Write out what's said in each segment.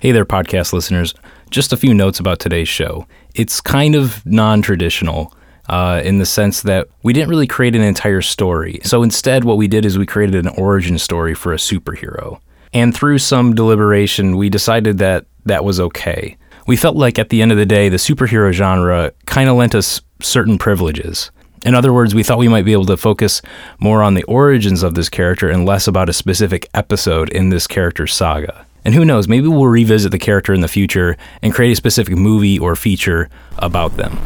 Hey there, podcast listeners. Just a few notes about today's show. It's kind of non traditional uh, in the sense that we didn't really create an entire story. So instead, what we did is we created an origin story for a superhero. And through some deliberation, we decided that that was okay. We felt like at the end of the day, the superhero genre kind of lent us certain privileges. In other words, we thought we might be able to focus more on the origins of this character and less about a specific episode in this character's saga. And who knows, maybe we'll revisit the character in the future and create a specific movie or feature about them.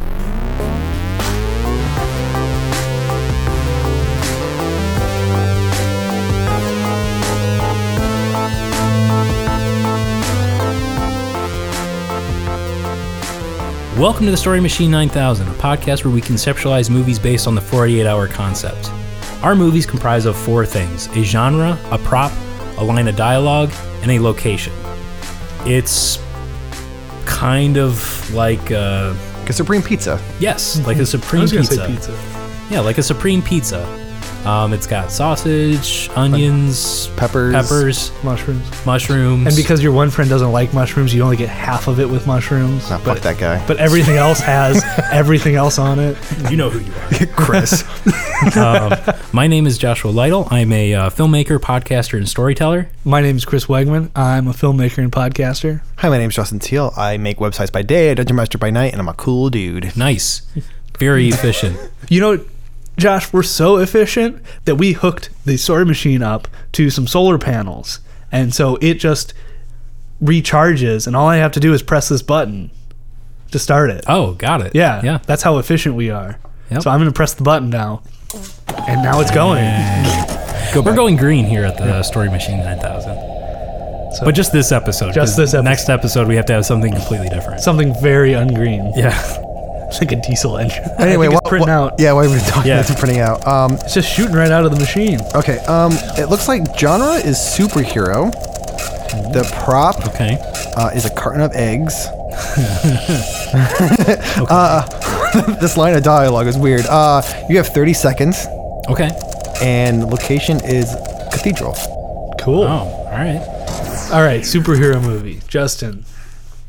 Welcome to the Story Machine 9000, a podcast where we conceptualize movies based on the 48 hour concept. Our movies comprise of four things a genre, a prop, a line of dialogue, and a location. It's kind of like a, Like a supreme pizza. yes, like a mm-hmm. supreme was pizza. say pizza. Yeah, like a supreme pizza. Um, it's got sausage, onions, Peppers. peppers, Mushrooms. mushrooms. And because your one friend doesn't like mushrooms, you only get half of it with mushrooms. Fuck but, that guy. but everything else has everything else on it. you know who you are. Chris. um, my name is Joshua Lytle. I'm a uh, filmmaker, podcaster, and storyteller. My name is Chris Wegman. I'm a filmmaker and podcaster. Hi, my name is Justin Teal. I make websites by day, a dungeon master by night, and I'm a cool dude. Nice, very efficient. You know, Josh, we're so efficient that we hooked the story machine up to some solar panels. And so it just recharges, and all I have to do is press this button to start it. Oh, got it. Yeah, yeah. That's how efficient we are. Yep. So I'm going to press the button now. And now it's going. We're going green here at the Story Machine 9000. So But just this episode. Just 'cause this episode. Next episode, we have to have something completely different. something very ungreen. yeah. It's like a diesel engine. Anyway, I think what, it's printing out. Yeah, why are we talking Yeah. about? It's printing out. Um, It's just shooting right out of the machine. okay. Um, it looks like genre is superhero. The prop Okay. uh, is a carton of eggs. uh, this line of dialogue is weird. Uh, you have 30 seconds, Okay. and location is cathedral. Cool. Oh, all right. All right, superhero movie. Justin,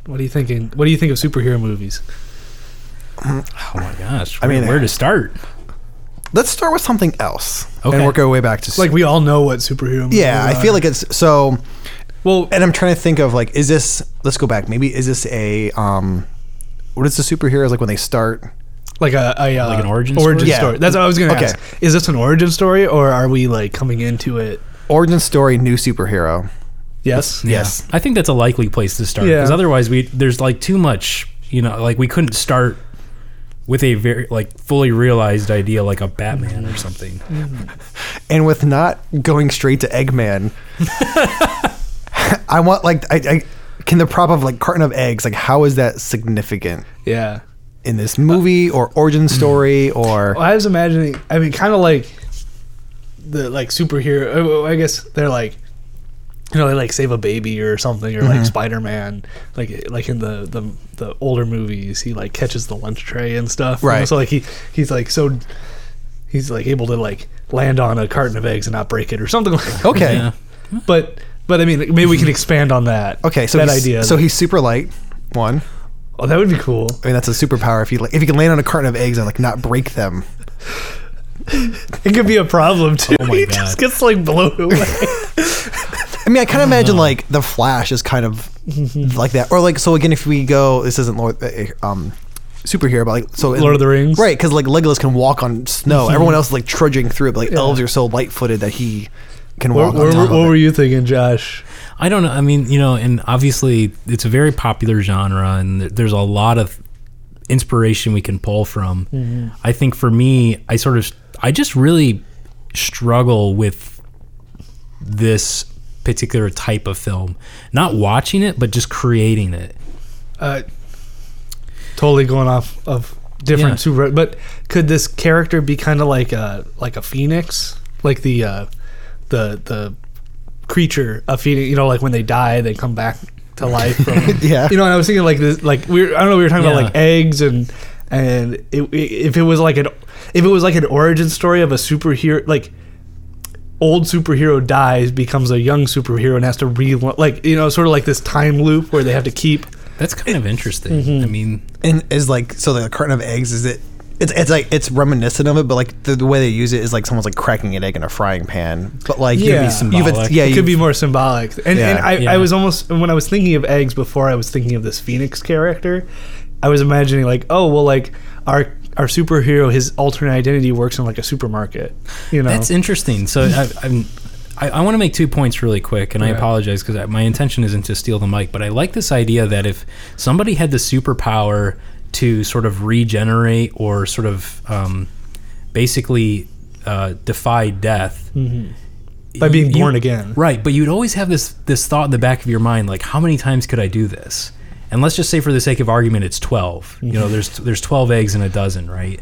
what are you thinking? What do you think of superhero movies? Oh my gosh. I mean- where to start? Let's start with something else, Okay. and work our way back to Like we all know what superhero movies Yeah, I feel like it's so. well, And I'm trying to think of like, is this? Let's go back. Maybe is this a um, what is the superheroes like when they start? like a, a uh, Like an origin origin story? Yeah. story. That's what I was going to Okay. ask. Is this an origin story or are we like coming into it? Origin story, new superhero. Yes. Yes. I think that's a likely place to start Yeah. because otherwise we there's like too much, you know, like we couldn't start with a very like fully realized idea like a Batman or mm-hmm. something. Mm-hmm. And with not going straight to Eggman, I want like I, I can the prop of like carton of eggs like how is that significant Yeah. in this movie uh, or origin mm-hmm. story or Well, I was imagining. I mean, kind of like the like superhero. I guess they're like, you know, they like save a baby or something, or Mm-hmm. like Spider Man, like like in the, the the older movies, he like catches the lunch tray and stuff. you know, Right. So like he he's like so he's like able to like land on a carton of eggs and not break it or something like. that. okay Yeah. But but I mean, maybe we can expand on that. okay so that he's, idea. so he's super light one oh, that would be cool. I mean that's a superpower if you if you can land on a carton of eggs and like not break them It could be a problem too. Oh my he God. just gets like blown away. I mean, I kind of imagine uh-huh. like the Flash is kind of mm-hmm. like that, or like so again. If we go, this isn't Lord, uh, um, superhero, but like so in- Lord of the Rings? right? Because like Legolas can walk on snow. Mm-hmm. Everyone else is like trudging through it, but like elves are so light-footed that he can what, walk on what, top what of were it. you thinking, Josh? I don't know. I mean, you know, and obviously it's a very popular genre, and th- there's a lot of inspiration we can pull from. Mm-hmm. I think for me, I sort of, I just really struggle with this particular type of film. Not watching it, but just creating it. uh, totally going off of different Yeah. super but could this character be kind of like a like a phoenix like the uh the the creature a phoenix you know like when they die they come back to life from Yeah. you know and i was thinking like this like we were, i don't know we were talking about like eggs and and it, it- if it was like an if it was like an origin story of a superhero like old superhero dies, becomes a young superhero, and has to re like you know sort of like this time loop where they have to keep. That's kind of interesting. Mm-hmm. I mean, And is like so the carton of eggs is it it's, it's like it's reminiscent of it, but like the, the way they use it is like someone's like cracking an egg in a frying pan. But like Yeah. you've- symbolic. yeah, it could be more symbolic. And, Yeah. and I, Yeah. I was almost when I was thinking of eggs before I was thinking of this Phoenix character, I was imagining like, oh well, like our our superhero, his alternate identity works in like a supermarket. You know, That's interesting. So I, I'm, I, I want to make two points really quick, and I apologize because my intention isn't to steal the mic, but I like this idea that if somebody had the superpower to sort of regenerate or sort of um, basically uh, defy death. by being you- born again. Right, but you'd always have this this thought in the back of your mind, like, how many times could I do this? And let's just say, for the sake of argument, it's 12 You know, there's there's twelve eggs in a dozen, right?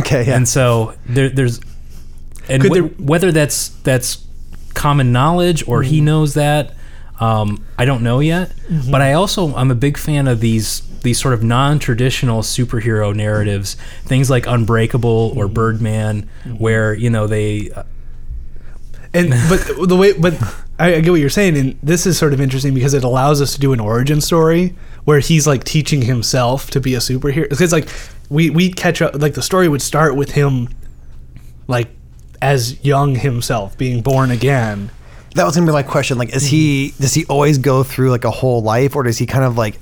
okay, yeah. And so there, there's, and wh- there- whether that's that's common knowledge or he knows that, um, I don't know yet. But I also I'm a big fan of these these sort of non-traditional superhero narratives, things like Unbreakable or Birdman, where you know they uh, And but the way, but I, I get what you're saying, and this is sort of interesting because it allows us to do an origin story where he's like teaching himself to be a superhero. Because like we we catch up, like the story would start with him, like as young himself being born again. that was gonna be my question. Like, is he does he always go through like a whole life, or does he kind of like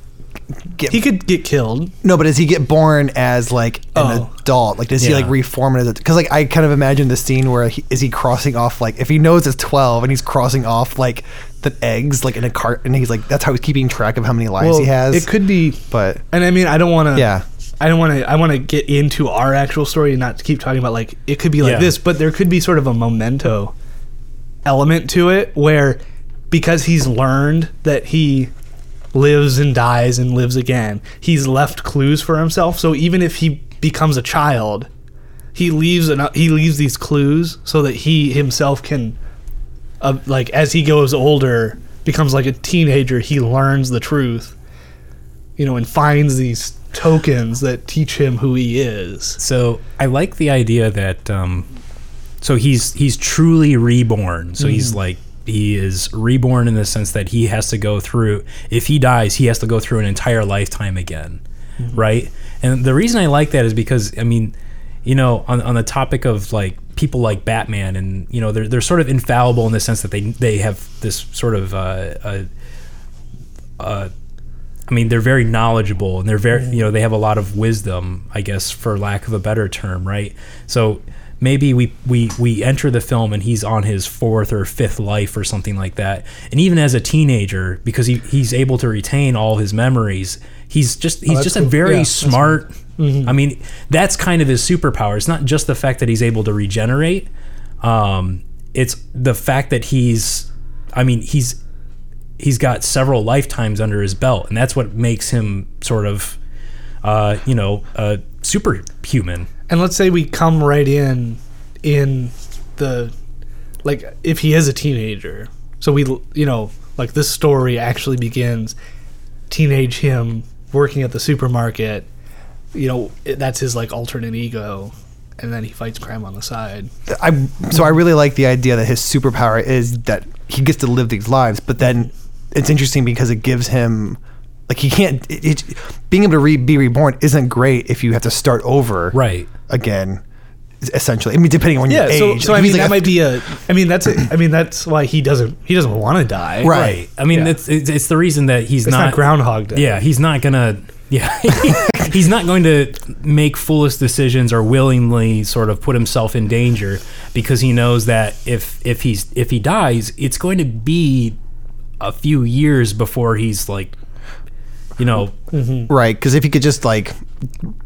get He could get killed. no? But does he get born as like an Oh. adult? Like, does he Yeah. like reform it because like I kind of imagine the scene where he, is he crossing off like if he knows it's twelve and he's crossing off like the eggs like in a cart and he's like that's how he's keeping track of how many lives he has. It could be, but and I mean, I don't want to. yeah, I don't want to. I want to get into our actual story and not keep talking about like it could be like Yeah. this, but there could be sort of a memento element to it where because he's learned that he lives and dies and lives again, he's left clues for himself. So even if he becomes a child, he leaves an, he leaves these clues so that he himself can, uh, like as he goes older, becomes like a teenager. He learns the truth you know, and finds these tokens that teach him who he is. So I like the idea that um, so he's he's truly reborn. So he's like he is reborn in the sense that he has to go through if he dies, he has to go through an entire lifetime again. Right? And the reason I like that is because I mean, you know, on, on the topic of like people like Batman and you know, they're they're sort of infallible in the sense that they they have this sort of uh, uh, uh I mean, they're very knowledgeable and they're very, you know, they have a lot of wisdom, I guess, for lack of a better term, right? So maybe we, we, we enter the film and he's on his fourth or fifth life or something like that. And even as a teenager, because he, he's able to retain all his memories, he's just, he's that's just a very Yeah, smart. I mean, that's kind of his superpower. It's not just the fact that he's able to regenerate. Um, it's the fact that he's, I mean, he's he's got several lifetimes under his belt, and that's what makes him sort of, uh, you know, uh, superhuman. And let's say we come right in in the like if he is a teenager. So we you know, like this story actually begins teenage him working at the supermarket. You know, that's his like alternate ego and then he fights crime on the side. I so I really like the idea that his superpower is that he gets to live these lives, but then it's interesting because it gives him like he can't it, it, being able to re, be reborn isn't great if you have to start over Right. again. Essentially, I mean, depending on Yeah, your so age. so I mean he's that a- might be a I mean that's a, I mean that's why he doesn't he doesn't want to die. Right. Right. I mean, Yeah. it's, it's it's the reason that he's It's not, not, Groundhog Day. Yeah, he's not gonna. Yeah, he's not going to make foolish decisions or willingly sort of put himself in danger because he knows that if if he's if he dies, it's going to be a few years before he's like, you know, mm-hmm. right because if he could just like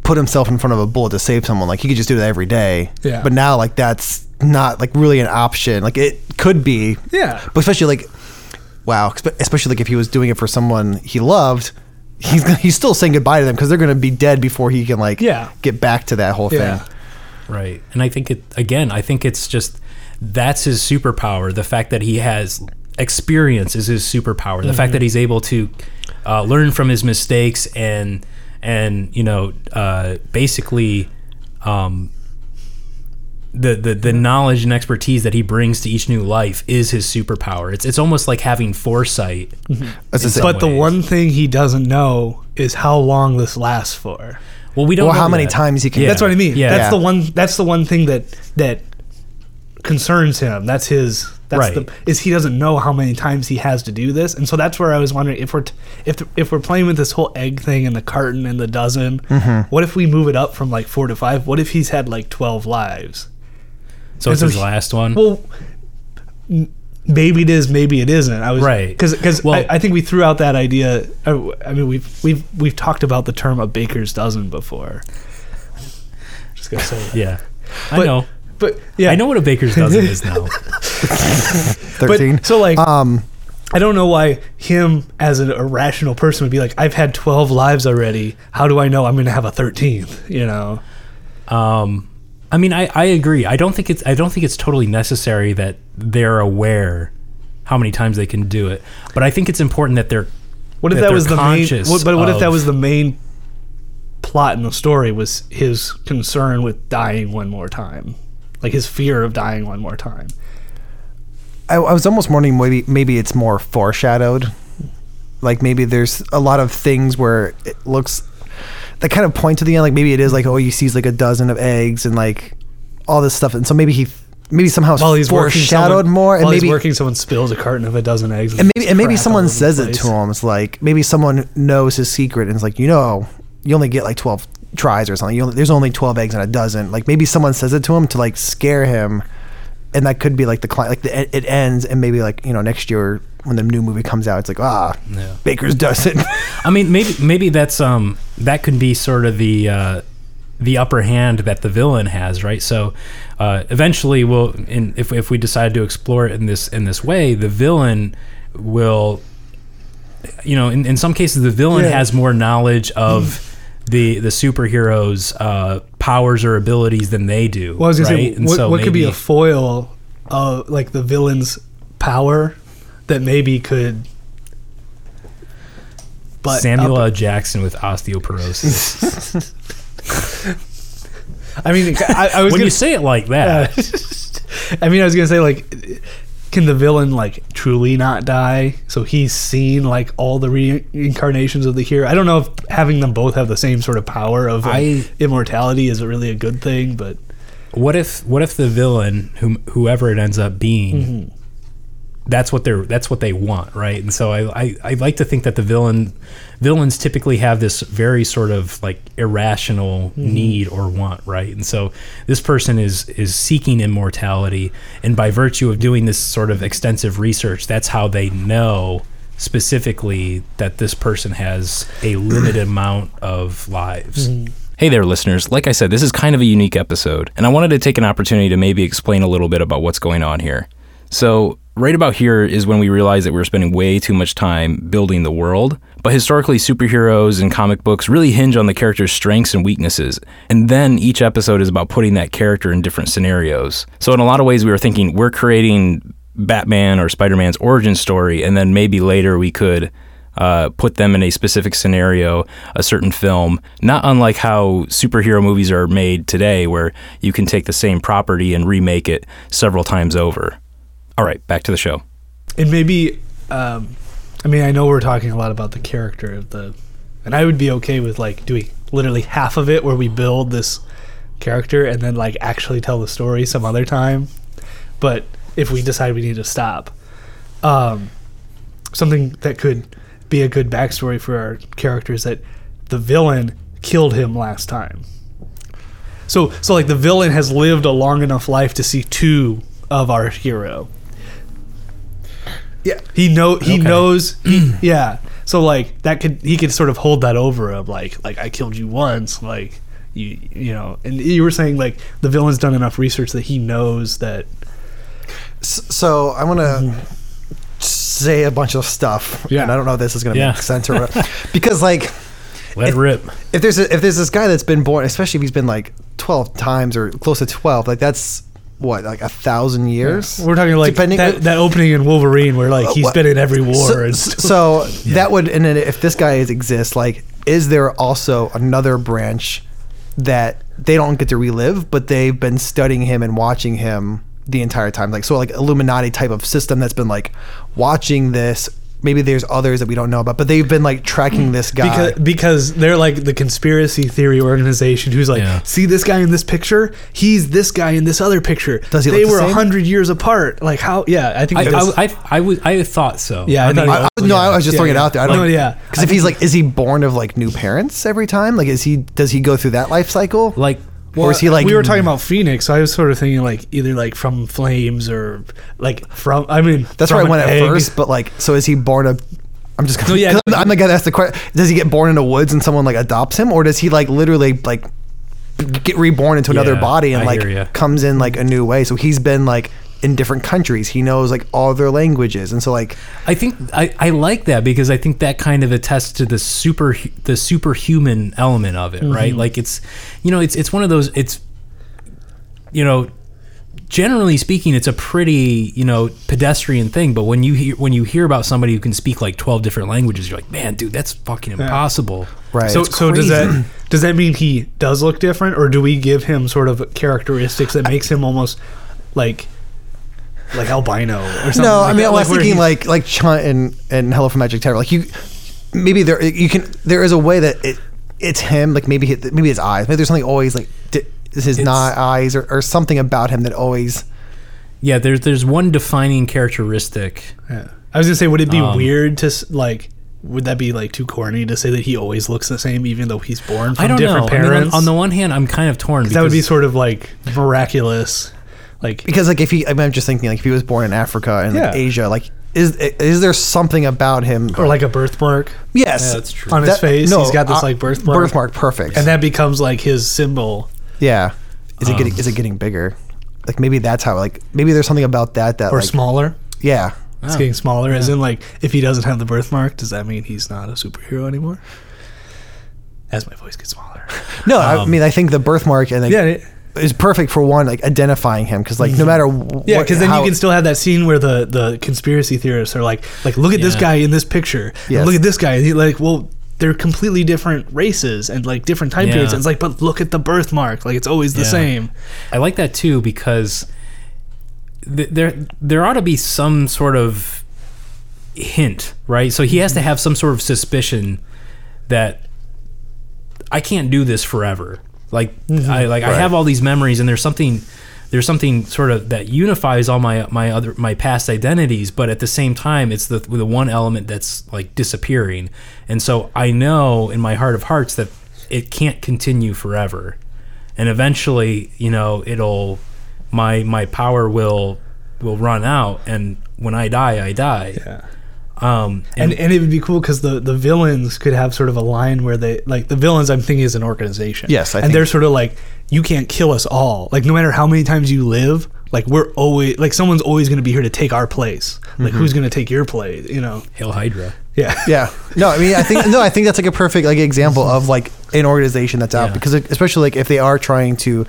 put himself in front of a bullet to save someone, like he could just do that every day. Yeah. But now, like that's not like really an option. Like it could be. Yeah. But especially like, wow, especially like if he was doing it for someone he loved, he's he's still saying goodbye to them because they're gonna be dead before he can like Yeah. get back to that whole Yeah. thing. Right. And I think it again, I think it's just that's his superpower. The fact that he has experience is his superpower. The fact that mm-hmm. he's able to uh, learn from his mistakes and and you know uh, basically um, the, the the knowledge and expertise that he brings to each new life is his superpower. It's it's almost like having foresight. As I in said, some But the one thing he doesn't know is how long this lasts for. well, we don't Well, know how many that. times he can- Yeah. That's what I mean. Yeah. That's Yeah. the one. That's the one thing that that concerns him. That's his. That's Right. the is he doesn't know how many times he has to do this, and so that's where I was wondering if we're t- if if we're playing with this whole egg thing and the carton and the dozen. Mm-hmm. What if we move it up from like four to five? What if he's had like twelve lives? so it's so his he- last one. Well, m- maybe it is, maybe it isn't. I was Right. because because Well- I, I think we threw out that idea. uh, I mean, we've we've we've talked about the term a baker's dozen before. Just gonna say that. yeah, I But- know. But yeah, I know what a baker's dozen is now. thirteen. But so like, um, I don't know why him as an irrational person would be like, I've had twelve lives already. How do I know I'm going to have a thirteenth? You know. Um, I mean, I, I agree. I don't think it's I don't think it's totally necessary that they're aware how many times they can do it. But I think it's important that they're What if That that, was the main? What, but what if that was the main plot in the story? Was his concern with dying one more time, like his fear of dying one more time? I, I was almost wondering maybe maybe it's more foreshadowed. Like maybe there's a lot of things where it looks that kind of point to the end. Like maybe it is like oh he sees like a dozen of eggs and like all this stuff, and so maybe he maybe somehow While he's working, foreshadowed someone, more, and while maybe he's working, someone spills a carton of a dozen eggs, and maybe and maybe someone says it to him. It's like maybe someone knows his secret and it's like you know you only get like twelve tries or something. You only, there's only twelve eggs in a dozen. Like maybe someone says it to him to like scare him, and that could be like the client. Like the, it- ends and maybe like you know next year when the new movie comes out, it's like ah Yeah. Baker's dozen. I mean, maybe maybe that's um that could be sort of the uh, the upper hand that the villain has, right? So uh, eventually, we'll in, if if we decide to explore it in this in this way, the villain will, you know, in, in some cases, the villain Yeah. has more knowledge of. The, the superheroes' uh, powers or abilities than they do. Well, I was gonna right? say, what, so what could be a foil of like the villain's power that maybe could. But Samuel L. Jackson with osteoporosis. I mean, I, I was when gonna you say it like that, I mean, I was gonna say like, can the villain like truly not die? So he's seen like all the reincarnations of the hero. I don't know if having them both have the same sort of power of um, I- immortality is really a good thing, but what if what if the villain, whom, whoever it ends up being, Mm-hmm. That's what they're that's what they want, right? And so I, I I like to think that the villain villains typically have this very sort of like irrational Mm-hmm. need or want, right? And so this person is is seeking immortality, and by virtue of doing this sort of extensive research, that's how they know specifically that this person has a limited amount of lives. Hey there, listeners. Like I said, this is kind of a unique episode, and I wanted to take an opportunity to maybe explain a little bit about what's going on here. So, right about here is when we realized that we were spending way too much time building the world. But historically, superheroes and comic books really hinge on the character's strengths and weaknesses. And then each episode is about putting that character in different scenarios. So, in a lot of ways, we were thinking we're creating Batman or Spider Man's origin story, and then maybe later we could uh, put them in a specific scenario, a certain film, not unlike how superhero movies are made today, where you can take the same property and remake it several times over. All right, back to the show. and maybe um, I mean I know we're talking a lot about the character of the, and I would be okay with like doing literally half of it where we build this character and then like actually tell the story some other time, but if we decide we need to stop, um, something that could be a good backstory for our character is that the villain killed him last time. So, so like the villain has lived a long enough life to see two of our hero. Yeah. He know he Okay. knows he, mm. yeah. So like that could he could sort of hold that over him like like I killed you once like you you know and you were saying like the villain's done enough research that he knows that So I want to mm-hmm. say a bunch of stuff, Yeah. and I don't know if this is going to Yeah. make sense or what, because like Let it rip. if there's a, if there's this guy that's been born, especially if he's been like twelve times or close to twelve, like that's what like a thousand years. we're talking like Depending- that, that opening in Wolverine where like he's what- been in every war So, and so that would and then if this guy is exists, like is there also another branch that they don't get to relive, but they've been studying him and watching him the entire time. Like so, like Illuminati type of system that's been like watching this. Maybe there's others that we don't know about, but they've been like tracking mm. this guy. because because they're like the conspiracy theory organization who's like, Yeah. see this guy in this picture, he's this guy in this other picture. Does he They look the were a same? hundred years apart. Like how? Yeah, I think. I, that's- I, I, I, was, I thought so. Yeah, I I mean, thought- I, I, no, I was just Yeah, throwing it yeah. out there. I don't, know, yeah. Because if he's like, is he born of like new parents every time? Like, is he? Does he go through that life cycle? like, or is he like? we were talking about Phoenix, so I was sort of thinking like either like from flames or like from. I mean, That's where I went at first, but like, so is he born of? I'm just gonna. No, yeah, no, I'm the guy that asked the question. Does he get born in the woods and someone like adopts him, or does he like literally like get reborn into another Yeah, body and I like comes in like a new way? So he's been like in different countries. He knows like all their languages, and so like I think I, I like that because I think that kind of attests to the super the superhuman element of it, right? Mm-hmm. Like it's you know it's it's one of those it's you know generally speaking it's a pretty you know pedestrian thing but when you hear when you hear about somebody who can speak like 12 different languages you're like man dude that's fucking impossible right. So, so does that does that mean he does look different, or do we give him sort of characteristics that makes him almost like like albino or something? No, like I mean, that? I was Like thinking like like Chunt and and Hello from Magic Tower. Like you, maybe there you can there is a way that it it's him. Like maybe he- maybe his eyes. Maybe there's something always like di- is his not eyes or, or something about him that always. yeah there's there's one defining characteristic Yeah. I was gonna say, would it be Um, weird to like? Would that be like too corny to say that he always looks the same, even though he's born from I don't different know I mean, on- parents? on, the one hand I'm kind of torn 'Cause that would be sort of like miraculous. Like Because like if he, I mean, I'm just thinking like if he was born in Africa and like Yeah. Asia, like is is there something about him? or like a birthmark yes, Yeah, that's true. on his That- face. no, he's got this uh, like birthmark, birthmark, perfect. and that becomes like his symbol. yeah, is it Um, getting is it getting bigger? Like maybe that's how like maybe there's something about that that Or like smaller. yeah. It's Oh, getting smaller. As in, like, if he doesn't have the birthmark, does that mean he's not a superhero anymore? As my voice gets smaller. No, I Um, mean I think the birthmark and like, yeah, it- is perfect for one like identifying him because like no mm-hmm. matter w- yeah. Because then how- you can still have that scene where the the conspiracy theorists are like, like, look at this Yeah. guy in this picture. and Yes. Look at this guy. And he, like, well, they're completely different races and like different time Yeah. periods. And it's like, but look at the birthmark. Like, it's always the Yeah. same. I like that too because th- there there ought to be some sort of hint, right? So he has to mm-hmm. have some sort of suspicion that I can't do this forever. Like mm-hmm. I like I have all these memories and there's something there's something sort of that unifies all my my other my past identities, but at the same time it's the the one element that's like disappearing. And so I know in my heart of hearts that it can't continue forever and eventually you know it'll my my power will will run out and when i die i die Yeah. Um And, and, and it would be cool because the, the villains could have sort of a line where they like the villains I'm thinking is an organization. Yes, I and think- they're sort of like you can't kill us all. Like no matter how many times you live, like we're always like someone's always going to be here to take our place. Like Mm-hmm. who's going to take your place? You know? hail hydra Yeah. yeah no i mean i think no i think that's like a perfect like example of like an organization that's out Yeah. because especially like if they are trying to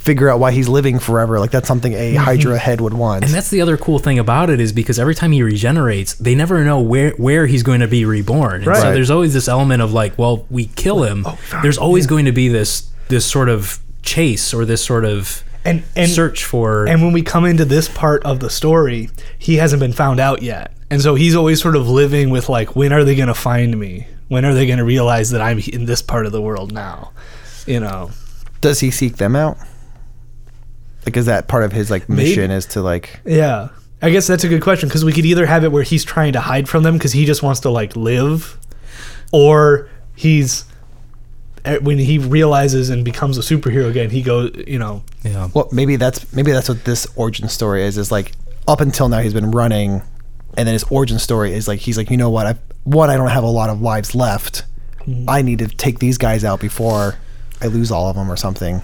figure out why he's living forever like that's something a mm-hmm. hydra head would want and that's the other cool thing about it is because every time he regenerates they never know where where he's going to be reborn and so there's always this element of like well we kill him Oh, there's always yeah. going to be this this sort of chase or this sort of And and search for and when we come into this part of the story, he hasn't been found out yet. And so he's always sort of living with like when are they going to find me? When are they going to realize that I'm in this part of the world now? You know. does he seek them out like is that part of his like Maybe. mission is to like Yeah. I guess that's a good question because we could either have it where he's trying to hide from them because he just wants to like live, or he's eh, when he realizes and becomes a superhero again, he goes, you know, yeah. Well maybe that's maybe that's what this origin story is is like up until now he's been running and then his origin story is like he's like you know what? I one i don't have a lot of lives left. I need to take these guys out before i lose all of them or something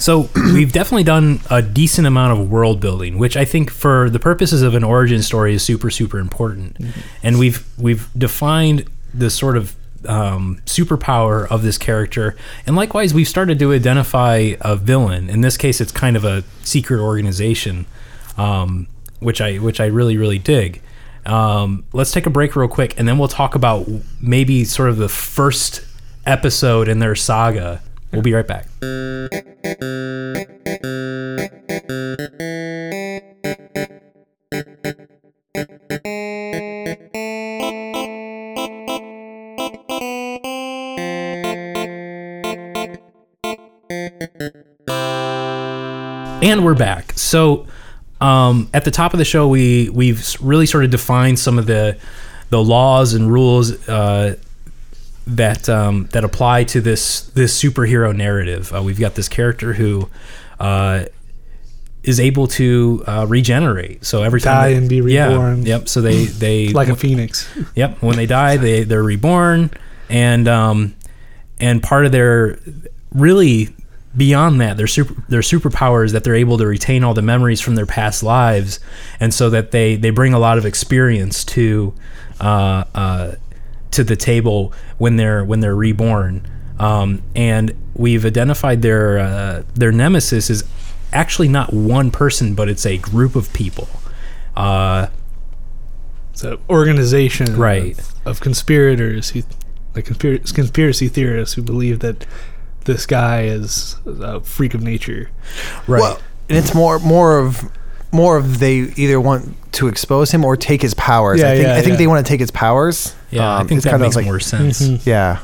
So we've definitely done a decent amount of world building, which I think for the purposes of an origin story is super super important. And we've we've defined the sort of um, superpower of this character, and likewise we've started to identify a villain. In this case, it's kind of a secret organization, um, which I which I really really dig. Um, let's take a break real quick, and then we'll talk about maybe sort of the first episode in their saga. We'll be right back. And we're back. So, um, at the top of the show, we we've really sort of defined some of the the laws and rules uh, that um, that apply to this this superhero narrative. Uh, we've got this character who uh, is able to uh, regenerate. So every time Die they- and be yeah, reborn. yep. So they they like a phoenix. Yep. When they die, they they're reborn, and um, and part of their really beyond that, their super their superpower is that they're able to retain all the memories from their past lives, and so that they they bring a lot of experience to uh, uh, to the table when they're when they're reborn. Um, and we've identified their uh, their nemesis is actually not one person, but it's a group of people. Uh, It's an organization Right. of, of conspirators who like conspiracy, conspiracy theorists who believe that this guy is a freak of nature. right. Well, and it's more more of more of they either want to expose him or take his powers. Yeah, I think yeah, I think yeah. they want to take his powers. Yeah, I Um, think that kind of makes like- more sense. Mhm. Yeah.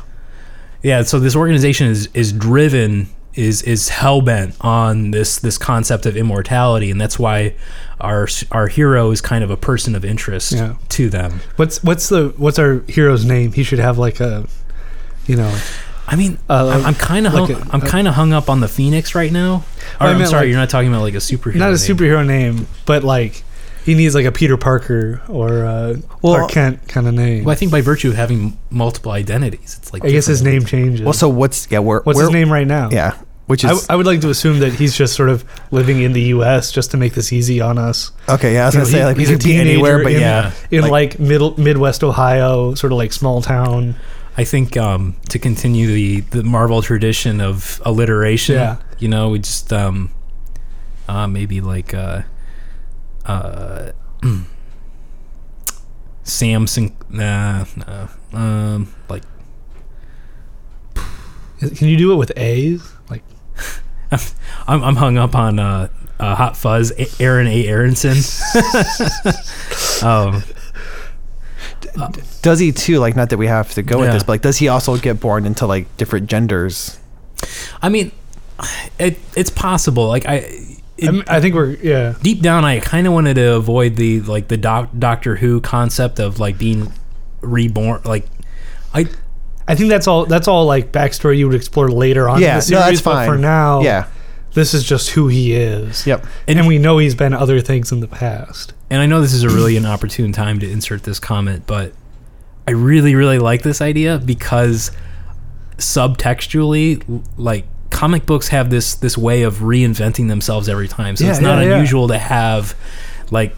Yeah, so this organization is is driven is is hell bent on this this concept of immortality, and that's why our our hero is kind of a person of interest Yeah. to them. What's what's the what's our hero's name? He should have like a, you know, I mean, Uh, I'm, I'm kind of like hung, a- I'm kind of hung up on the Phoenix right now. Or, I I'm sorry, like- you're not talking about like a superhero. not a name. superhero name, but like he needs like a Peter Parker or a Well- Clark Kent kind of name. Well, I think by virtue of having multiple identities, it's like I guess his name changes. Well, so what's yeah? Where, what's where, his name right now? Yeah, which I, is I would like to assume that he's just sort of living in the U.S. just to make this easy on us. okay. Yeah, I was You gonna know, say he- like we he's a could be anywhere, teenager but in- yeah, Yeah, in like, Like- middle Midwest Ohio, sort of like small town. I think um, to continue the the Marvel tradition of alliteration, Yeah. you know, we just um, uh, maybe like uh, uh, Samson, nah, nah, um, like Can you do it with A's? Like I'm I'm hung up on uh, uh Hot Fuzz, A- Aaron A. Aaronson. um, does he too? Like, not that we have to go with this, but like, does he also get born into like different genders? I mean, it it's possible. Like I, it, I, think we're yeah. deep down I kind of wanted to avoid the like the doc, Doctor Who concept of like being reborn like I I think that's all. That's all like backstory you would explore later on. in yeah, the no, series, that's but fine. For now, yeah, this is just who he is. yep. and, we know he's been other things in the past. and I know this is a really an opportune time to insert this comment but I really really like this idea because subtextually like comic books have this this way of reinventing themselves every time so Yeah, it's not yeah, yeah. unusual to have like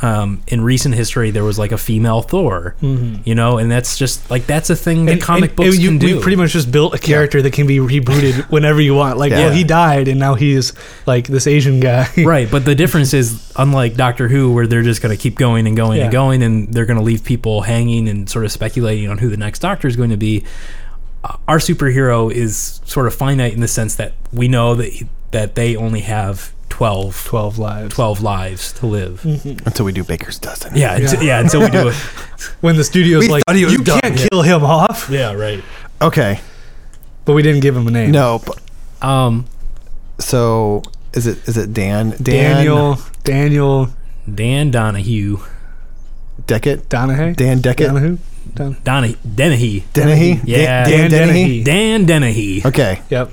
um, in recent history there was like a female Thor Mhm. you know and that's just like that's a thing that And- comic and books you, can do We pretty much just built a character that can be rebooted whenever you want. Like, Yeah. well, he died, and now he's like this Asian guy. right but the difference is unlike doctor who where they're just going to keep going and going Yeah. and going and they're going to leave people hanging and sort of speculating on who the next doctor is going to be our superhero is sort of finite in the sense that we know that he, that they only have 12 Twelve lives. 12 lives to live Until we do Baker's dozen. yeah yeah, Yeah. yeah until we do it When the studio's We like, thought he was you done." can't kill him off, yeah right Okay. but we didn't give him a name. No. but- um So is it is it Dan? Dan Daniel, Daniel dan donahue Deckett. Donahue, Dan Deckett. Donahue, Don- donahue dennehy Dennehy. Yeah. Dan, Dan Dennehy. Dennehy. dan dennehy Okay. Yep.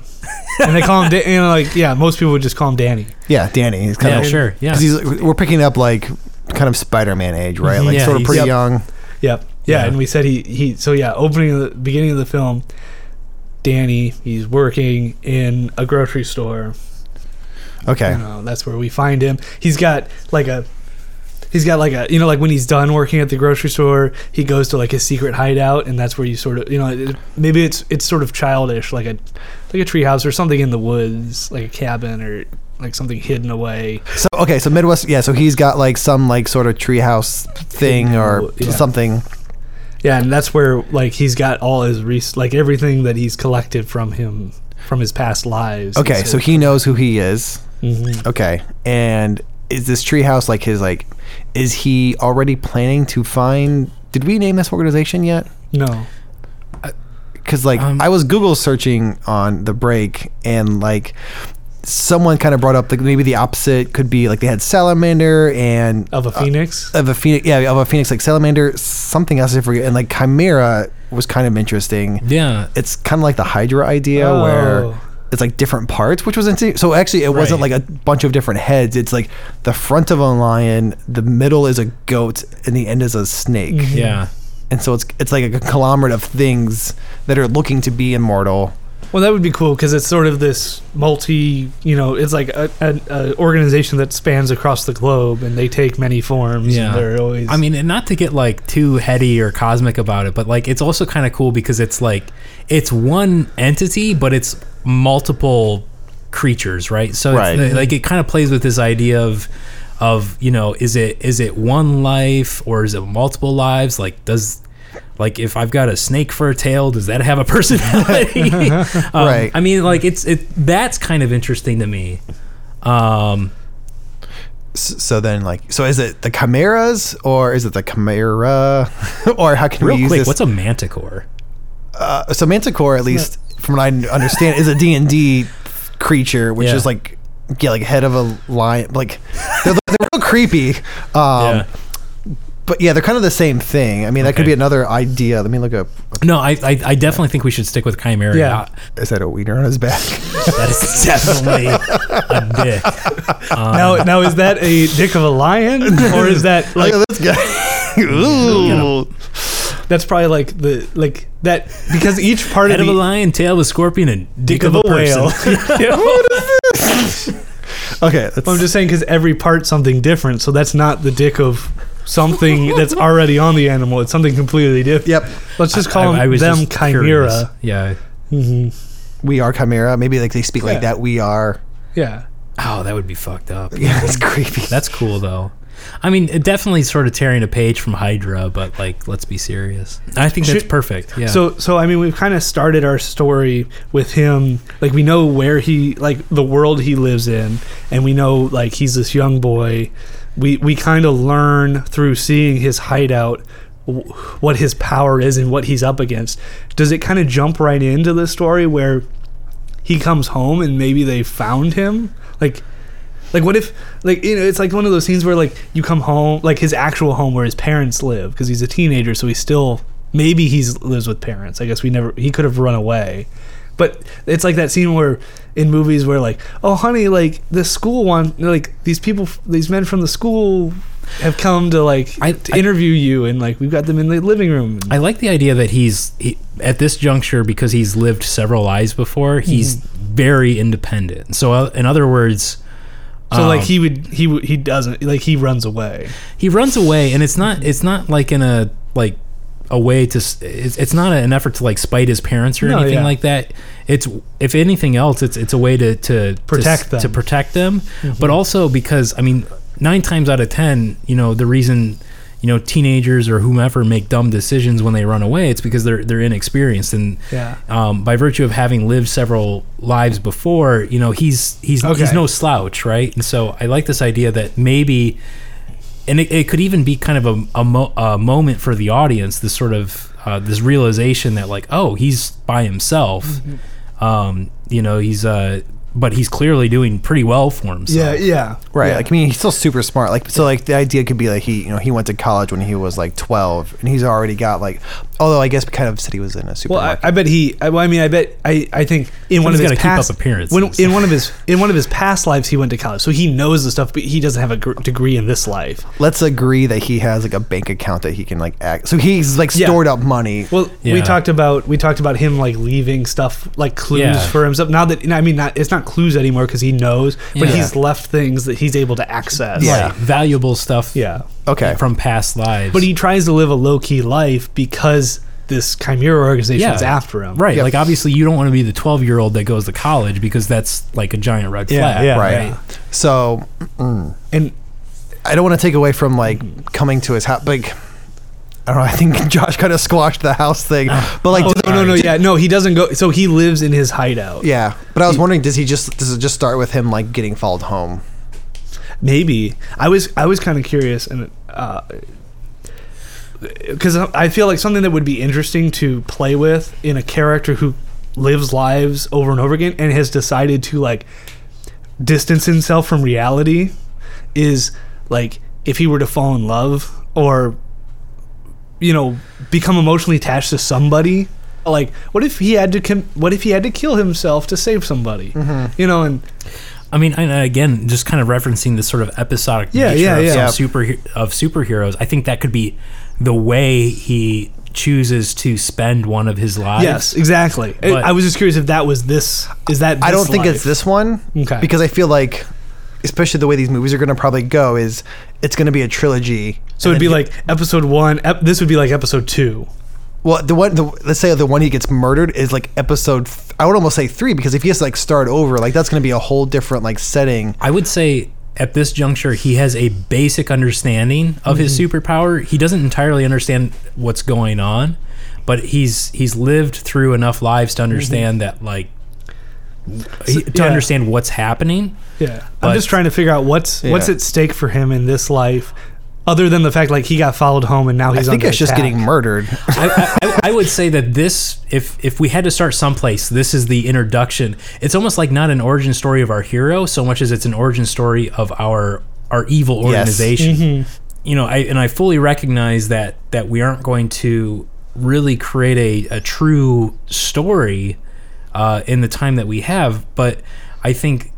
And they call him, da- you know, like yeah, most people would just call him Danny. Yeah, Danny. He's kind yeah of sure yeah 'cause he's we're picking up like kind of Spider-Man age, right? Like Yeah, sort of he's- pretty Yep. young. Yep. Yeah, Yeah. and we said he he. So yeah, opening of the beginning of the film, Danny he's working in a grocery store. Okay. You know, that's where we find him. He's got like a. He's got like a you know like when he's done working at the grocery store, he goes to like his secret hideout, and that's where you sort of you know it, maybe it's it's sort of childish like a like a treehouse or something in the woods, like a cabin or like something hidden away. So okay, so Midwest, yeah. So he's got like some like sort of treehouse thing or Yeah. something. Yeah, and that's where like he's got all his res- like everything that he's collected from him from his past lives. Okay, so he knows who he is. Mhm. Okay, and is this treehouse like his like? Is he already planning to find? Did we name this organization yet? no. Because like Um, I was Google searching on the break, and like someone kind of brought up like maybe the opposite could be like they had salamander and Of a phoenix. of a phoenix, yeah, of a phoenix like salamander, something else I forget, and like chimera was kind of interesting. Yeah. It's kind of like the Hydra idea Oh. where it's like different parts, which was insane. So actually, it wasn't Right. like a bunch of different heads. It's like the front of a lion, the middle is a goat, and the end is a snake. Mhm. Yeah. And so it's it's like a conglomerate of things that are looking to be immortal. Well, that would be cool because it's sort of this multi, you know, it's like an a, a organization that spans across the globe, and they take many forms. Yeah. and they're always. I mean, and not to get like too heady or cosmic about it, but like it's also kind of cool because it's like it's one entity, but it's multiple creatures, right? So Right. it's, like it kind of plays with this idea of of you know is it is it one life or is it multiple lives? Like does like if I've got a snake for a tail, does that have a personality? Um, Right. I mean, like it's it that's kind of interesting to me. Um, So then, like, so is it the chimeras or is it the chimera, or how can real we use quick, this? what's a manticore? uh, so Manticore, at least from what I understand, is a D and D creature, which Yeah. is like yeah, like head of a lion. Like they're, they're real creepy. Um, yeah. But yeah, they're kind of the same thing. I mean, that could Okay. be another idea. Let me look up. No, I, I I definitely think we should stick with chimera. Yeah. Is that a wiener on his back? That is definitely a dick. Um, now, now is that a dick of a lion, or is that like look at this guy. Ooh. that's probably like the like that because each part head of of the a lion, tail of a scorpion, and dick, dick of, of a, a whale. person. Okay, that's, I'm just saying because every part's something different, so that's not the dick of something that's already on the animal. It's something completely different. yep. Let's just call I- I them, was them just chimera. curious. Yeah. hmm We are chimera. Maybe like they speak Yeah. like that. We are. Yeah. Oh, that would be fucked up. Yeah, that's creepy. That's cool though. I mean, it definitely sort of tearing a page from Hydra, but like, let's be serious. I think that's Should- perfect. Yeah. So so I mean we've kind of started our story with him like we know where he like the world he lives in and we know like he's this young boy. We we kind of learn through seeing his hideout what his power is and what he's up against. Does it kind of jump right into the story where he comes home and maybe they found him? Like like what if like you know it's like one of those scenes where like you come home like his actual home where his parents live because he's a teenager so he still maybe he's lives with parents. I guess we never he could have run away. But it's like that scene where in movies where like, oh honey, like the school one, like these people, these men from the school have come to like I- to I- interview you, and like we've got them in the living room. I like the idea that he's he, at this juncture because he's lived several lives before. He's very independent. So, uh, in other words, so like um, he would he he doesn't like he runs away. he runs away and it's not it's not like in a like a way to it's, it's not an effort to like spite his parents or No, anything yeah. like that it's if anything else it's it's a way to to to Protect s- them. to protect them Mhm. but also because i mean 9 times out of 10 you know the reason you know teenagers or whomever make dumb decisions when they run away it's because they're they're inexperienced and Yeah. um, by virtue of having lived several lives before, you know, he's he's Okay. he's no slouch, right? And so I like this idea that maybe, and it, it could even be kind of a, a, mo- a moment for the audience, this sort of uh, this realization that like, oh, he's by himself. Mm-hmm. Um, you know, he's uh, but he's clearly doing pretty well for himself. yeah. Yeah, right. Yeah. Like I mean, he's still super smart. Like so, like the idea could be like he, you know, he went to college when he was like twelve, and he's already got like. Although I guess we kind of said he was in a super. Well, I. I bet he. I, well, I mean, I bet. I. I think in one of his gotta keep past up appearances. When, in one of his in one of his past lives, he went to college, so he knows the stuff, but he doesn't have a gr- degree in this life. Let's agree that he has like a bank account that he can like act. So he's like Yeah. stored up money. Well, we talked about we talked about him like leaving stuff like clues Yeah. for himself. Now that I mean, not, it's not clues anymore because he knows, but Yeah. he's left things that he's able to access. Yeah. Right. valuable stuff. yeah. Okay. from past lives. But he tries to live a low key life because this chimera organization is after him. Right. Yep. Like obviously you don't want to be the 12 year old that goes to college because that's like a giant red Yeah, flag. yeah, right. yeah. So mm, And I don't want to take away from like coming to his house. Like I don't know. I think Josh kind of squashed the house thing, oh. but like, Oh, does- no, no, no, yeah, no, he doesn't go. So he lives in his hideout. yeah. But I was wondering, does he just does it just start with him like getting followed home? Maybe I was I was kind of curious and uh, because I feel like something that would be interesting to play with in a character who lives lives over and over again and has decided to like distance himself from reality is like if he were to fall in love or you know become emotionally attached to somebody like what if he had to com- what if he had to kill himself to save somebody mm-hmm. you know and I mean, and uh, again, just kind of referencing the sort of episodic Yeah, nature yeah, of, yeah. some Yeah. super of superheroes. I think that could be the way he chooses to spend one of his lives. Yes, exactly. I- But- I was just curious if that was this. Is that? I don't think life? it's this one. Okay. Because I feel like, especially the way these movies are going to probably go, is it's going to be a trilogy. So it'd be like episode one. Ep- this would be like episode two. Well, the one, the, let's say the one he gets murdered is like episode. Th- I would almost say three because if he has to like start over, like that's going to be a whole different like setting. I would say at this juncture he has a basic understanding of his Mm-hmm. superpower. He doesn't entirely understand what's going on, but he's he's lived through enough lives to understand that like he- to yeah. understand what's happening. Yeah, But- I'm just trying to figure out what's what's at stake for him in this life, other than the fact like he got followed home and now he's. I think under it's just getting murdered. I, I, I would say that this, if if we had to start someplace, this is the introduction. It's almost like not an origin story of our hero so much as it's an origin story of our our evil Yes. organization. Mm-hmm. You know, I and I fully recognize that that we aren't going to really create a a true story uh, in the time that we have, but I think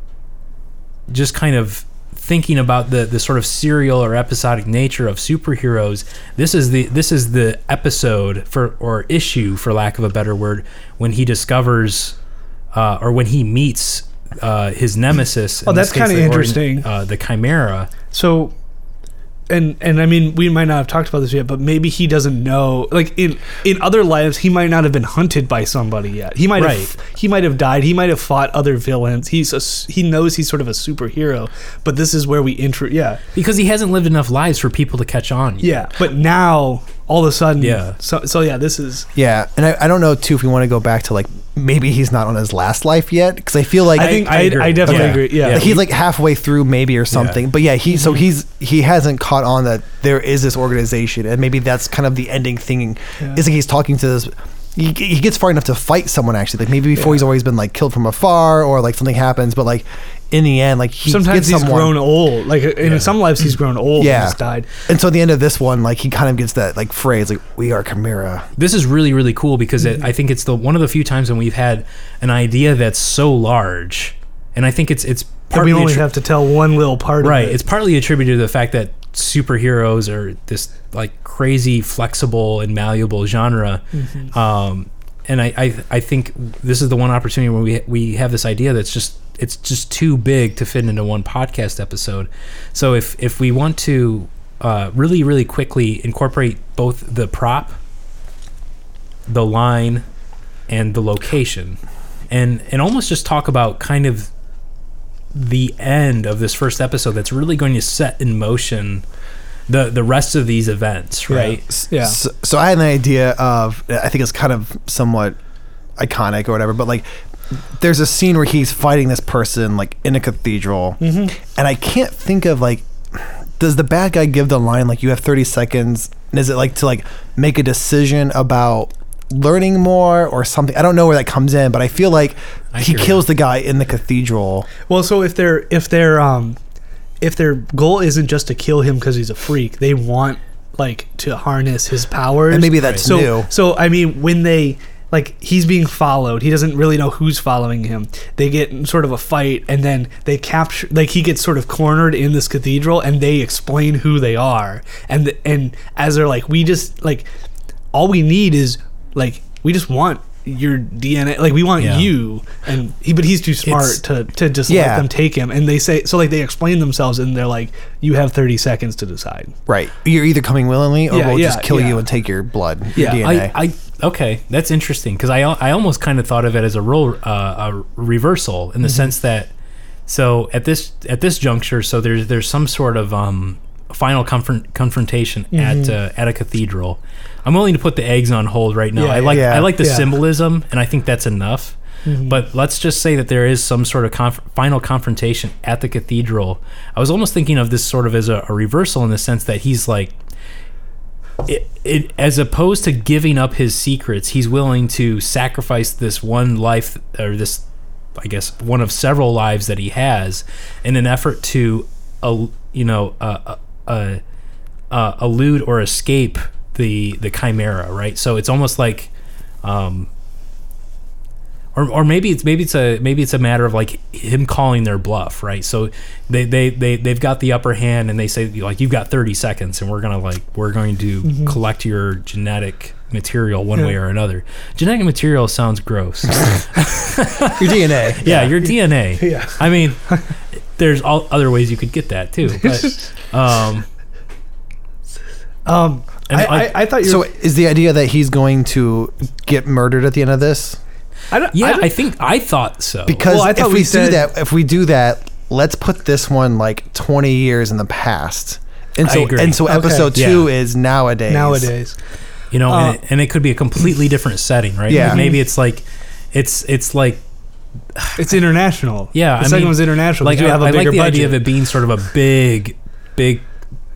just kind of thinking about the the sort of serial or episodic nature of superheroes this is the this is the episode for or issue for lack of a better word when he discovers uh, or when he meets uh, his nemesis Oh, that's the organ- interesting. uh, the chimera So, and and I mean, we might not have talked about this yet, but maybe he doesn't know. Like in in other lives, he might not have been hunted by somebody yet. He might Right. have he might have died. He might have fought other villains. He's a, he knows he's sort of a superhero. But this is where we intro. Yeah, because he hasn't lived enough lives for people to catch on yet. yeah. But now all of a sudden, Yeah. So so yeah, this is. Yeah, and I, I don't know too if we want to go back to like maybe he's not on his last life yet because I feel like I think I I, agree. I, definitely Yeah. agree. Yeah. Yeah. like he's like halfway through maybe or something. But yeah, he so mm-hmm. he's he hasn't caught on that there is this organization and maybe that's kind of the ending thing. Yeah. Is like he's talking to this. He, he gets far enough to fight someone actually. Like maybe before he's always been like killed from afar or like something happens, but like in the end, like he Sometimes gets he's someone. grown old. Like in Yeah. some lives, he's grown old. Yeah. and just died. And so at the end of this one, like he kind of gets that like phrase like "We are Chimera." this is really really cool because it, I think it's the one of the few times when we've had an idea that's so large, and I think it's it's And partly we only attri- have to tell one little part right. of it. It's partly attributed to the fact that superheroes are this like crazy flexible and malleable genre, Mm-hmm. um, and I, I I think this is the one opportunity where we we have this idea that's just it's just too big to fit into one podcast episode. So if if we want to uh, really really quickly incorporate both the prop the line and the location and and almost just talk about kind of the end of this first episode that's really going to set in motion the the rest of these events right Yeah. So, so I had an idea of I think it's kind of somewhat iconic or whatever, but like there's a scene where he's fighting this person like in a cathedral, and I can't think of like does the bad guy give the line like you have 30 seconds? And is it like to like make a decision about learning more or something? I don't know where that comes in, but I feel like I he kills the guy in the cathedral. Well, so if they're if they're um if their goal isn't just to kill him because he's a freak, they want like to harness his powers. And maybe that's so, new. So I mean, when they like he's being followed, he doesn't really know who's following him. They get in sort of a fight, and then they capture like he gets sort of cornered in this cathedral, and they explain who they are, and and as they're like, we just like all we need is like we just want your DNA like we want Yeah. you and he but he's too smart It's- to to just Yeah. let them take him and they say so like they explain themselves and they're like you have 30 seconds to decide Right. You're either coming willingly or Yeah, we'll just kill you and take your blood, your Yeah, DNA. I, I okay that's interesting because I, I almost kind of thought of it as a role uh, a reversal Mm-hmm. in the sense that so at this at this juncture so there's there's some sort of um final confront, confrontation at uh, at a cathedral. I'm willing to put the eggs on hold right now. Yeah, I like yeah. I like the Yeah. symbolism, and I think that's enough. But let's just say that there is some sort of conf- final confrontation at the cathedral. I was almost thinking of this sort of as a, a reversal in the sense that he's like, it, it, as opposed to giving up his secrets, he's willing to sacrifice this one life or this, I guess, one of several lives that he has in an effort to, uh, you know, uh, uh, uh, elude or escape the the chimera, right? So it's almost like, um, or, or maybe it's maybe it's a maybe it's a matter of like him calling their bluff, right? So they they they they've got the upper hand and they say like you've got 30 seconds and we're gonna like we're going to collect your genetic material one way or another. Genetic material sounds gross. Your DNA. yeah, your DNA. Yeah. I mean, there's all other ways you could get that too, but um, Um, And I, I, I thought you. So is the idea that he's going to get murdered at the end of this? I don't, yeah, I I, don't- think I thought so. Because Well, I thought if we we, said- do that, if we do that, let's put this one like 20 years in the past. And I so agree. and so Okay. episode Yeah. 2 is nowadays. nowadays. you know, Uh, and, it, and it could be a completely different setting, right? Yeah. Like maybe it's like, it's it's like It's international. Yeah, the I second mean, one's international. like Like you I, have a I bigger like the budget. idea of it being sort of a big, big,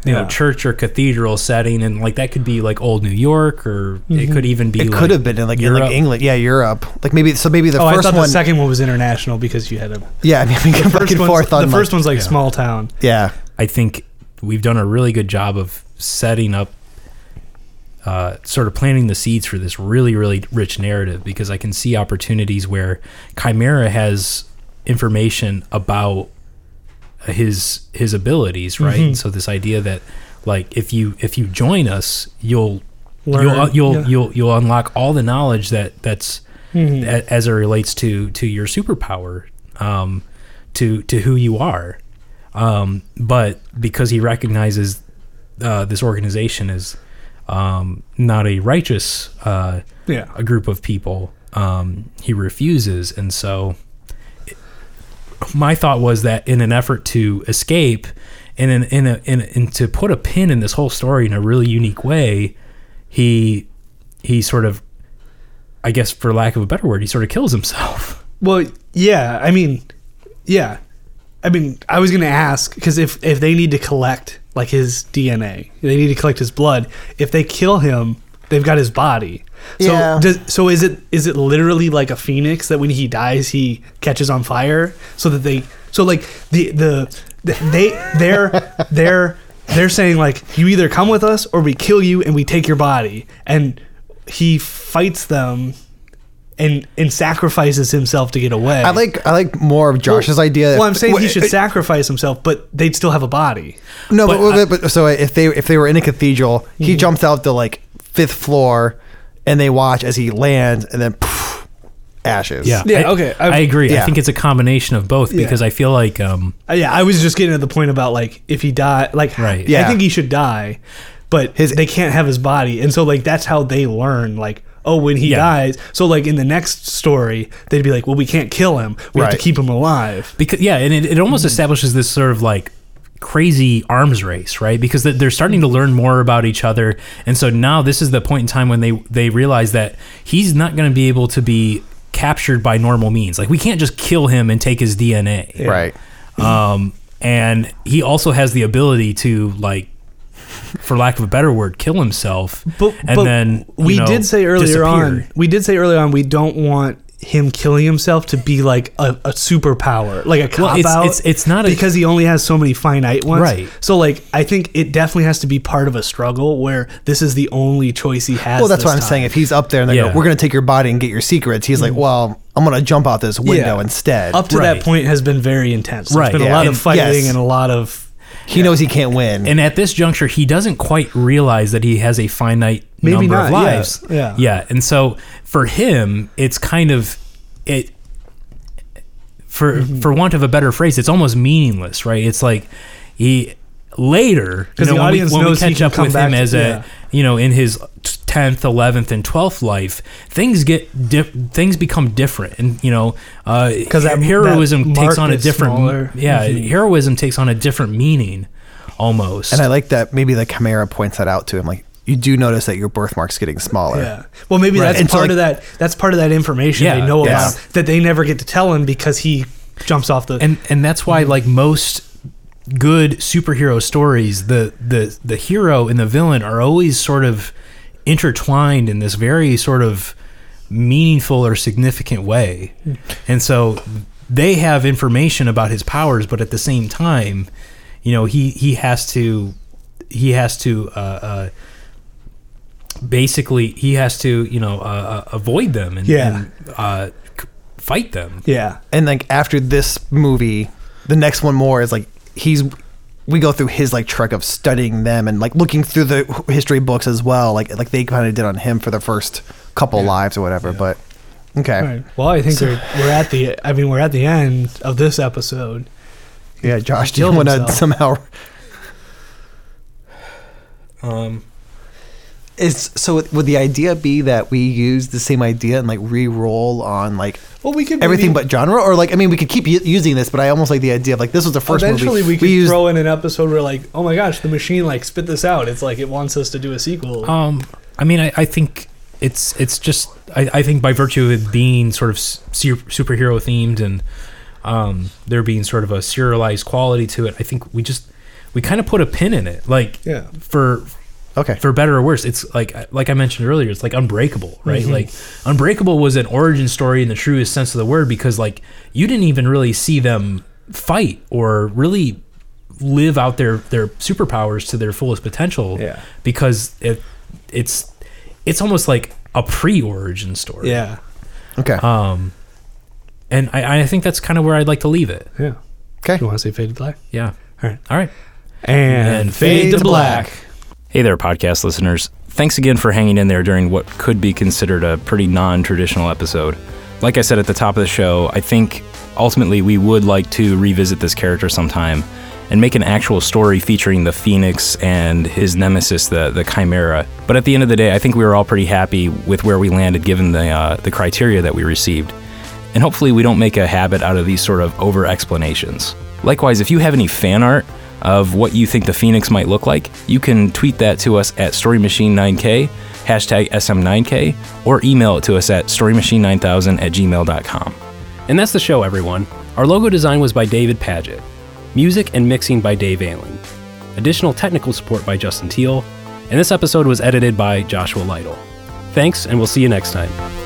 you know, church or cathedral setting, and like that could be like old New York, or it could even be. It like could have been in like in Europe. like England. Yeah, Europe. Like maybe so maybe the oh, I first thought one the second one was international because you had a. Yeah, I mean we can First one's- forth on the first one's like yeah. small town. Yeah. I think we've done a really good job of setting up, uh, sort of planting the seeds for this really, really rich narrative because I can see opportunities where Chimera has information about his his abilities, right? Mhm. So this idea that like if you if you join us, you'll Learn, you'll you'll, yeah. you'll you'll unlock all the knowledge that that's Mhm. a- as it relates to to your superpower, um, to to who you are. Um, but because he recognizes uh, this organization is um, not a righteous uh, Yeah. a group of people, um, he refuses, and so my thought was that in an effort to escape and in in a, in, in to put a pin in this whole story in a really unique way, he he sort of I guess for lack of a better word, he sort of kills himself. Well, yeah. I mean, yeah. I mean, I was gonna ask because if if they need to collect like his DNA, they need to collect his blood. If they kill him, they've got his body. So Yeah. does, so is it is it literally like a phoenix that when he dies he catches on fire so that they so like the the, the they they're they're they're saying like you either come with us or we kill you and we take your body and he fights them and and sacrifices himself to get away. I like I like more of Josh's idea. Well, I'm saying he should uh, sacrifice himself, but they'd still have a body. No, but, But but, but- so if they if they were in a cathedral, Mm-hmm. he jumps out the like fifth floor, and they watch as he lands, and then poof, ashes. Yeah, I, okay, I, I've- agree. I think it's a combination of both Yeah. because I feel like um, Uh, yeah, I was just getting to the point about like if he died, like Right. Yeah. I think he should die, but His- they can't have his body, and so like that's how they learn. Like, oh, when he Yeah. dies, so like in the next story, they'd be like, well, we can't kill him. We have to keep him alive. because yeah, and it, it almost establishes this sort of like crazy arms race, right? Because they're starting to learn more about each other, and so now this is the point in time when they they realize that he's not going to be able to be captured by normal means. Like we can't just kill him and take his DNA, Right. um, and he also has the ability to like. For lack of a better word, kill himself, But, and but then we know, did say earlier disappear. on, we did say earlier on, we don't want him killing himself to be like a, a superpower, like a cop Well, it's- out. it's- it's not a- because he only has so many finite ones, Right. So like, I think it definitely has to be part of a struggle where this is the only choice he has. Well, that's this what I'm time. saying. If he's up there and they Yeah. go, "We're going to take your body and get your secrets," he's like, mm. "Well, I'm going to jump out this window Yeah. instead." up to Right. that point has been very intense. There's Right, been a lot And- of fighting yes. and a lot of he knows he can't win. And at this juncture, he doesn't quite realize that he has a finite Maybe number not, of yeah, lives. yeah. yeah. And so for him, it's kind of it. For Mm-hmm. for want of a better phrase, it's almost meaningless, right? It's like he later 'Cause the when audience we, when knows we he catch can up with back him to- as yeah. a you know in his tenth, eleventh, and twelfth life, things get di- things become different, and you know, because that- heroism that takes on a different smaller. yeah Mhm. heroism takes on a different meaning almost. And I like that maybe the Chimera points that out to him. Like, you do notice that your birthmark's getting smaller. Yeah. Well, maybe Right. that's And so, part of that. That's part of that information Yeah, they know yeah. about that they never get to tell him because he jumps off the. and and that's why like most good superhero stories the the the hero and the villain are always sort of intertwined in this very sort of meaningful or significant way and so they have information about his powers but at the same time you know he he has to he has to uh, uh basically he has to you know uh, uh, avoid them and, Yeah. and uh fight them yeah. And like after this movie, the next one more is like he's we go through his like trek of studying them and like looking through the history books as well, like like they kind of did on him for the first couple lives or whatever. But okay, All right. Well, I think we're, we're at the. I mean, we're at the end of this episode. yeah, Josh, do you want to somehow? um Is so would the idea be that we use the same idea and like re-roll on like Well, we could everything maybe- but genre, or like I mean we could keep u- using this, but I almost like the idea of like this was the first Eventually, movie we could used. throw in an episode where, like, oh my gosh, the machine like spit this out. It's like it wants us to do a sequel. Um, I mean, I, I think it's it's just I, I think by virtue of it being sort of su- superhero themed and um, there being sort of a serialized quality to it, I think we just we kind of put a pin in it, like Yeah. for okay, for better or worse. It's like like I mentioned earlier, it's like Unbreakable, right? Mm-hmm. Like Unbreakable was an origin story in the truest sense of the word because like you didn't even really see them fight or really live out their their superpowers to their fullest potential Yeah. because it it's it's almost like a pre-origin story yeah. okay, um and i i think that's kind of where i'd like to leave it Yeah. okay. You want to say fade to black? yeah All right. all right And, fade to black. Hey there, podcast listeners. Thanks again for hanging in there during what could be considered a pretty non traditional episode. Like I said at the top of the show, I think ultimately we would like to revisit this character sometime and make an actual story featuring the Phoenix and his nemesis, the, the Chimera. But at the end of the day, I think we were all pretty happy with where we landed given the, uh, the criteria that we received. And hopefully, we don't make a habit out of these sort of over explanations. Likewise, if you have any fan art of what you think the Phoenix might look like, you can tweet that to us at StoryMachine9K, hashtag SM9K, or email it to us at StoryMachine9000 at gmail.com. And that's the show, everyone. Our logo design was by David Paget. Music and mixing by Dave Ailing. Additional technical support by Justin Teal. And this episode was edited by Joshua Lytle. Thanks, and we'll see you next time.